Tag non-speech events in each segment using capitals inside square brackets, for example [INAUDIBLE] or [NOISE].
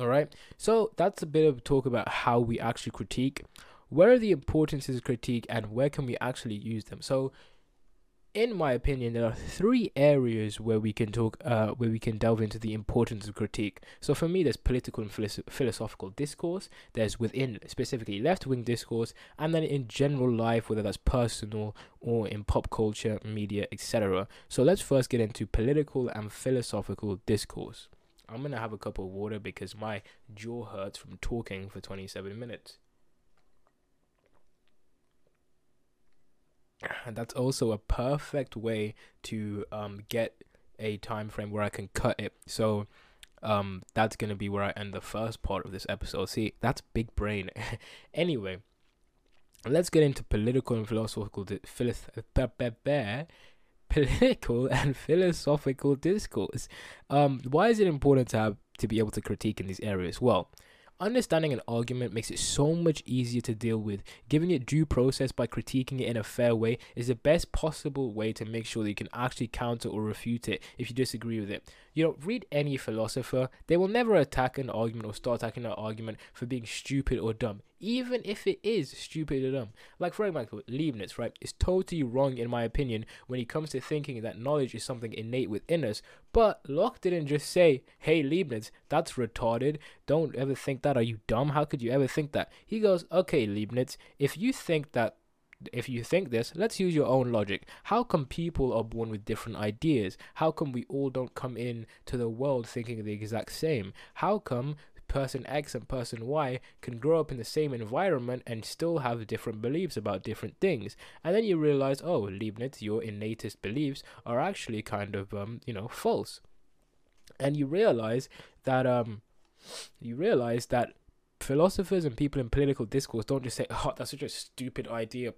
All right. So that's a bit of talk about how we actually critique. Where are the importances of critique and where can we actually use them? So in my opinion, there are three areas where we can talk, uh, where we can delve into the importance of critique. So for me, there's political and philosophical discourse. There's within specifically left-wing discourse, and then in general life, whether that's personal or in pop culture, media, etc. So let's first get into political and philosophical discourse. I'm gonna have a cup of water because my jaw hurts from talking for 27 minutes. and [SIGHS] that's also a perfect way to um, get a time frame where I can cut it. So um, that's gonna be where I end the first part of this episode. See, that's big brain. [LAUGHS] anyway, let's get into political and philosophical di- political [LAUGHS] and philosophical discourse. Um, why is it important to have to be able to critique in these areas? Well, Understanding an argument makes it so much easier to deal with. Giving it due process by critiquing it in a fair way is the best possible way to make sure that you can actually counter or refute it if you disagree with it. You know, read any philosopher, they will never attack an argument or start attacking an argument for being stupid or dumb, even if it is stupid or dumb. Like, for example, Leibniz, right, is totally wrong, in my opinion, when he comes to thinking that knowledge is something innate within us. But Locke didn't just say, hey, Leibniz, that's retarded. Don't ever think that. Are you dumb? How could you ever think that? He goes, okay, Leibniz, if you think that if you think this, let's use your own logic. How come people are born with different ideas? How come we all don't come in to the world thinking the exact same? How come person X and person Y can grow up in the same environment and still have different beliefs about different things. And then you realize, oh, Leibniz, your innatist beliefs are actually kind of, um, you know, false. And you realize that, um, you realize that philosophers and people in political discourse don't just say, [LAUGHS] "Oh, that's such a stupid idea."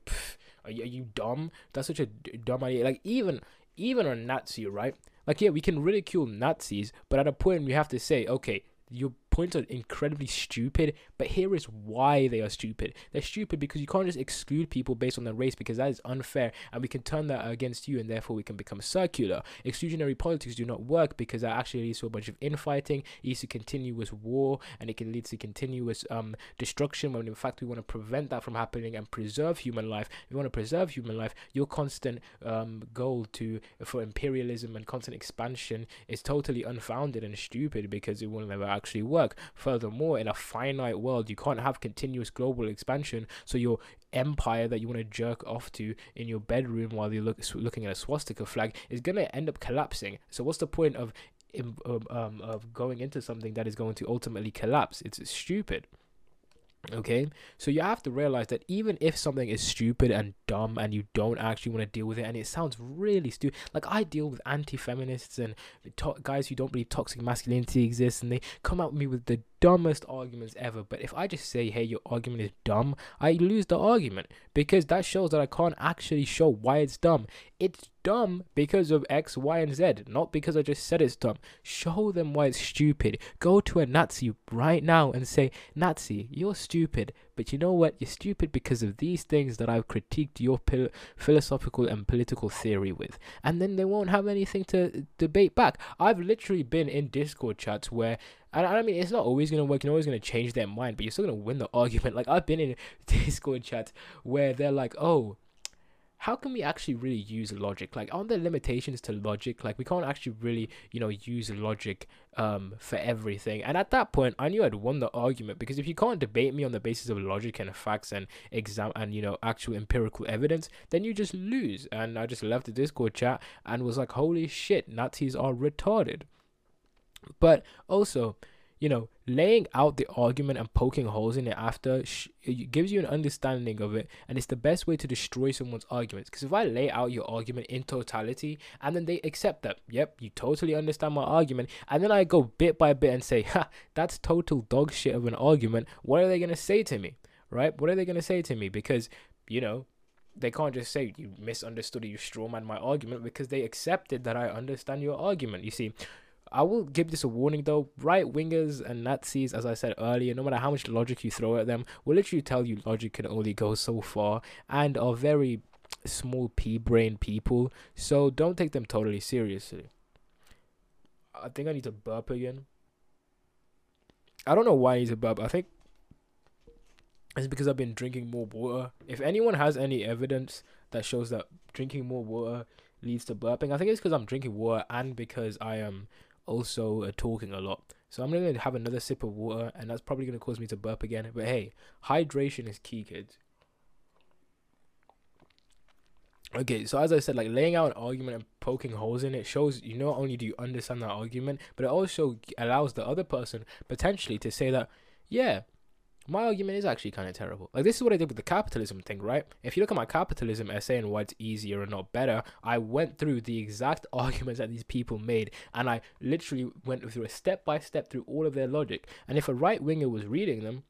Are you, are you dumb? That's such a d- dumb idea. Like even even a Nazi, right? Like yeah, we can ridicule Nazis, but at a point we have to say, okay, your points are incredibly stupid, but here is why they are stupid. They're stupid because you can't just exclude people based on their race because that is unfair and we can turn that against you and therefore we can become circular. Exclusionary politics do not work because that actually leads to a bunch of infighting, leads to continuous war, and it can lead to continuous um, destruction when in fact we want to prevent that from happening and preserve human life. If you want to preserve human life, your constant um, goal to for imperialism and constant expansion is totally unfounded and stupid because it will never actually work work. Furthermore, in a finite world, you can't have continuous global expansion. So your empire that you want to jerk off to in your bedroom while you're look, looking at a swastika flag is going to end up collapsing. So what's the point of um, um, of going into something that is going to ultimately collapse? It's stupid. Okay, so you have to realize that even if something is stupid and dumb and you don't actually want to deal with it, and it sounds really stupid, like I deal with anti feminists and to- guys who don't believe toxic masculinity exists, and they come at me with the dumbest arguments ever. But if I just say, hey, your argument is dumb, I lose the argument because that shows that I can't actually show why it's dumb. It's dumb because of X, Y, and Z, not because I just said it's dumb. Show them why it's stupid. Go to a Nazi right now and say, Nazi, you're stupid. But you know what? You're stupid because of these things that I've critiqued your pil- philosophical and political theory with. And then they won't have anything to debate back. I've literally been in Discord chats where and I mean, it's not always gonna work. You're always gonna change their mind, but you're still gonna win the argument. Like I've been in [LAUGHS] Discord chats where they're like, "Oh, how can we actually really use logic? Like, aren't there limitations to logic? Like, we can't actually really, you know, use logic um for everything." And at that point, I knew I'd won the argument because if you can't debate me on the basis of logic and facts and exam and you know actual empirical evidence, then you just lose. And I just left the Discord chat and was like, "Holy shit, Nazis are retarded." But also, you know, laying out the argument and poking holes in it after sh- it gives you an understanding of it, and it's the best way to destroy someone's arguments. Because if I lay out your argument in totality and then they accept that, yep, you totally understand my argument, and then I go bit by bit and say, ha, that's total dog shit of an argument, what are they gonna say to me? Right? What are they gonna say to me? Because, you know, they can't just say you misunderstood or you strawman my argument because they accepted that I understand your argument. You see, I will give this a warning though. Right wingers and Nazis, as I said earlier, no matter how much logic you throw at them, will literally tell you logic can only go so far and are very small pea brain people. So don't take them totally seriously. I think I need to burp again. I don't know why he's a burp. I think it's because I've been drinking more water. If anyone has any evidence that shows that drinking more water leads to burping, I think it's because I'm drinking water and because I am also uh, talking a lot. So I'm gonna have another sip of water, and that's probably gonna cause me to burp again. But hey, hydration is key, kids. Okay, so as I said, like laying out an argument and poking holes in it shows you not only do you understand that argument, but it also allows the other person potentially to say that, yeah, my argument is actually kind of terrible. Like this is what I did with the capitalism thing, right? If you look at my capitalism essay and why it's easier and not better, I went through the exact [LAUGHS] arguments that these people made, and I literally went through a step by step through all of their logic. And if a right winger was reading them,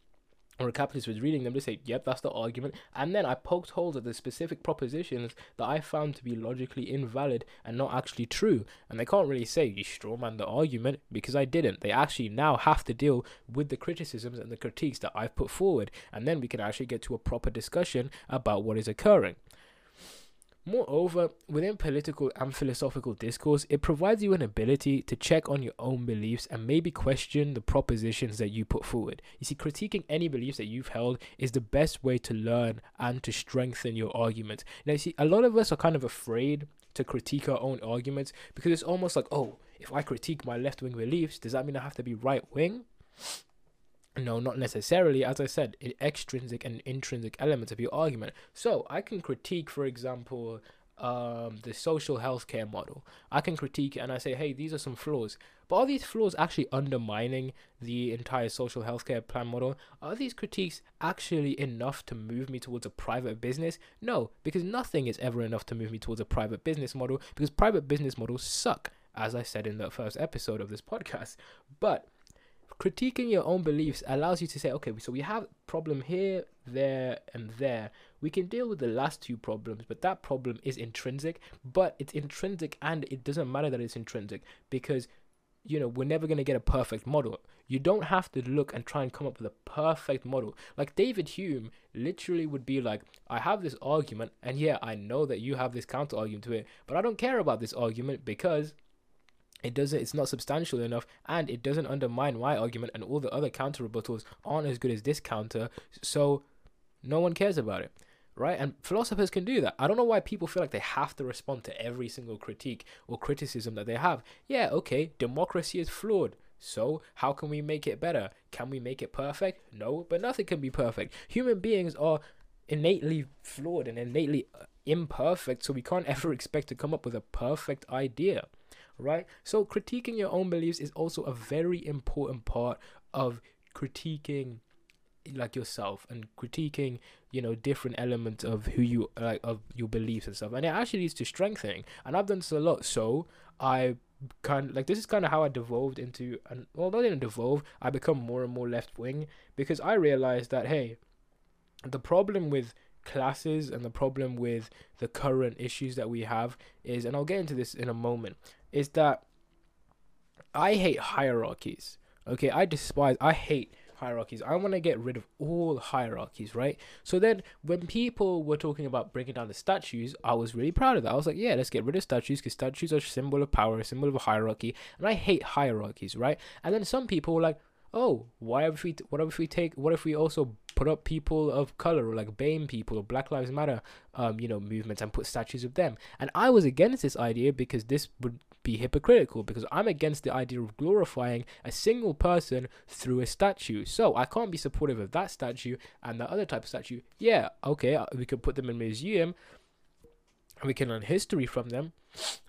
or a capitalist was reading them, to say, yep, that's the argument. And then I poked holes at the specific propositions that I found to be logically invalid and not actually true. And they can't really say you strawman the argument because I didn't. They actually now have to deal with the criticisms and the critiques that I've put forward. And then we can actually get to a proper discussion about what is occurring. Moreover, within political and philosophical discourse, it provides you an ability to check on your own beliefs and maybe question the propositions that you put forward. You see, critiquing any beliefs that you've held is the best way to learn and to strengthen your argument. Now, you see, a lot of us are kind of afraid to critique our own arguments because it's almost like, oh, if I critique my left wing beliefs, does that mean I have to be right wing? No, not necessarily. As I said, extrinsic and intrinsic elements of your argument. So I can critique, for example, um, the social healthcare model. I can critique and I say, hey, these are some flaws. But are these flaws actually undermining the entire social healthcare plan model? Are these critiques actually enough to move me towards a private business? No, because nothing is ever enough to move me towards a private business model because private business models suck, as I said in the first episode of this podcast. But critiquing your own beliefs allows you to say, okay, so we have problem here, there, and there. We can deal with the last two problems, but that problem is intrinsic. But it's intrinsic, and it doesn't matter that it's intrinsic because you know we're never going to get a perfect model you don't have to look and try and come up with a perfect model like david hume literally would be like i have this argument and yeah i know that you have this counter argument to it but i don't care about this argument because it doesn't it's not substantial enough and it doesn't undermine my argument and all the other counter rebuttals aren't as good as this counter so no one cares about it right? And philosophers can do that. I don't know why people feel like they have to respond to every single critique or criticism that they have. Yeah okay democracy is flawed so how can we make it better? Can we make it perfect? No but nothing can be perfect. Human beings are innately flawed and innately uh, imperfect so we can't [LAUGHS] ever expect to come up with a perfect idea right? So critiquing your own beliefs is also a very important part of critiquing like yourself and critiquing you know different elements of who you like of your beliefs and stuff. And it actually leads to strengthening. And i've done this a lot. So i kind of like this is kind of how i devolved into and well not even devolve i become more and more left wing because i realized that hey the problem with classes and the problem with the current issues that we have is and i'll get into this in a moment is that I hate hierarchies. Okay, I despise, I hate hierarchies. I want to get rid of all hierarchies, right? So then, when people were talking about breaking down the statues, I was really proud of that. I was like, yeah, let's get rid of statues because statues are a symbol of power, a symbol of a hierarchy, and I hate hierarchies, right? And then some people were like, oh, why if we, what if we take, what if we also put up people of color or like BAME people or Black Lives Matter, um, you know, movements and put statues of them? And I was against this idea because this would be hypocritical because I'm against the idea of glorifying a single person through a statue. So I can't be supportive of that statue and the other type of statue. Yeah, okay, uh, we could put them in a museum we can learn history from them.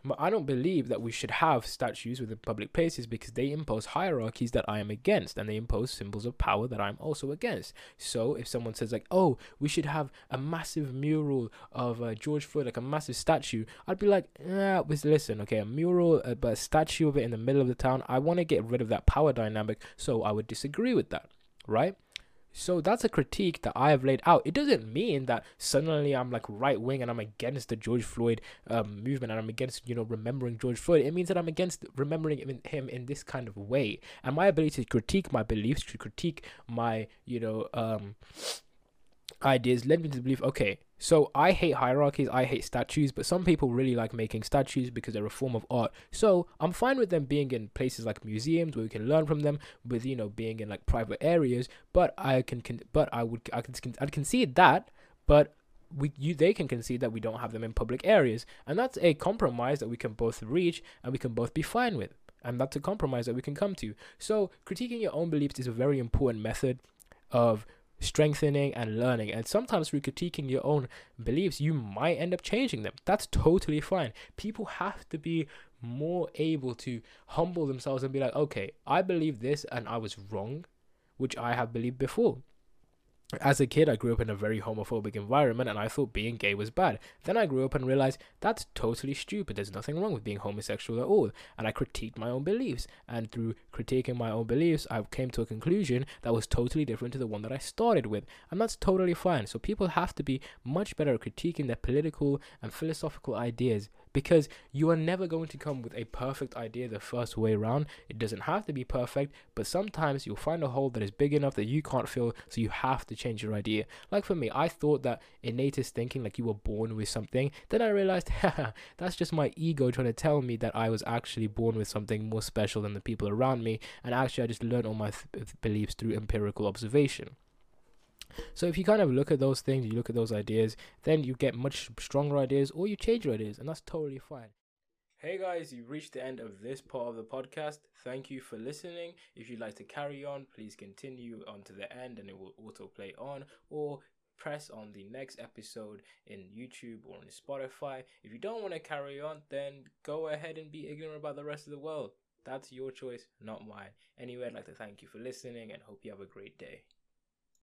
But I don't believe that we should have statues within public places because they impose hierarchies that I am against and they impose symbols of power that I'm also against. So if someone says, like, oh, we should have a massive mural of uh, George Floyd, like a massive statue, I'd be like, yeah, listen, okay, a mural, uh, but a statue of it in the middle of the town, I want to get rid of that power dynamic. So I would disagree with that, right? So that's a critique that I have laid out. It doesn't mean that suddenly I'm like right wing and I'm against the George Floyd um, movement and I'm against you know remembering George Floyd. It means that I'm against remembering him in, him in this kind of way. And my ability to critique my beliefs, to critique my you know um, ideas led me to believe okay so i hate hierarchies i hate statues but some people really like making statues because they're a form of art. So i'm fine with them being in places like museums where we can learn from them with you know being in like private areas but i can, can but i would i can i'd concede that but we you they can concede that we don't have them in public areas. And that's a compromise that we can both reach and we can both be fine with. And that's a compromise that we can come to. So critiquing your own beliefs is a very important method of strengthening and learning. And sometimes through critiquing your own beliefs, you might end up changing them. That's totally fine. People have to be more able to humble themselves and be like, okay, I believe this and I was wrong, which I have believed before as a kid, I grew up in a very homophobic environment and I thought being gay was bad. Then I grew up and realized that's totally stupid. There's nothing wrong with being homosexual at all. And I critiqued my own beliefs. And through critiquing my own beliefs, I came to a conclusion that was totally different to the one that I started with. And that's totally fine. So people have to be much better at critiquing their political and philosophical ideas because you are never going to come with a perfect idea the first way around. It doesn't have to be perfect, but sometimes you'll find a hole that is big enough that you can't fill, so you have to change your idea. Like for me, I thought that innatist thinking, like you were born with something, then I realized, [LAUGHS] that's just my ego trying to tell me that I was actually born with something more special than the people around me, and actually I just learned all my th- beliefs through empirical observation. So if you kind of look at those things, you look at those ideas, then you get much stronger ideas or you change your ideas, and that's totally fine. Hey guys, you've reached the end of this part of the podcast. Thank you for listening. If you'd like to carry on, please continue on to the end and it will autoplay on or press on the next episode in YouTube or on Spotify. If you don't want to carry on, then go ahead and be ignorant about the rest of the world. That's your choice, not mine. Anyway, I'd like to thank you for listening and hope you have a great day.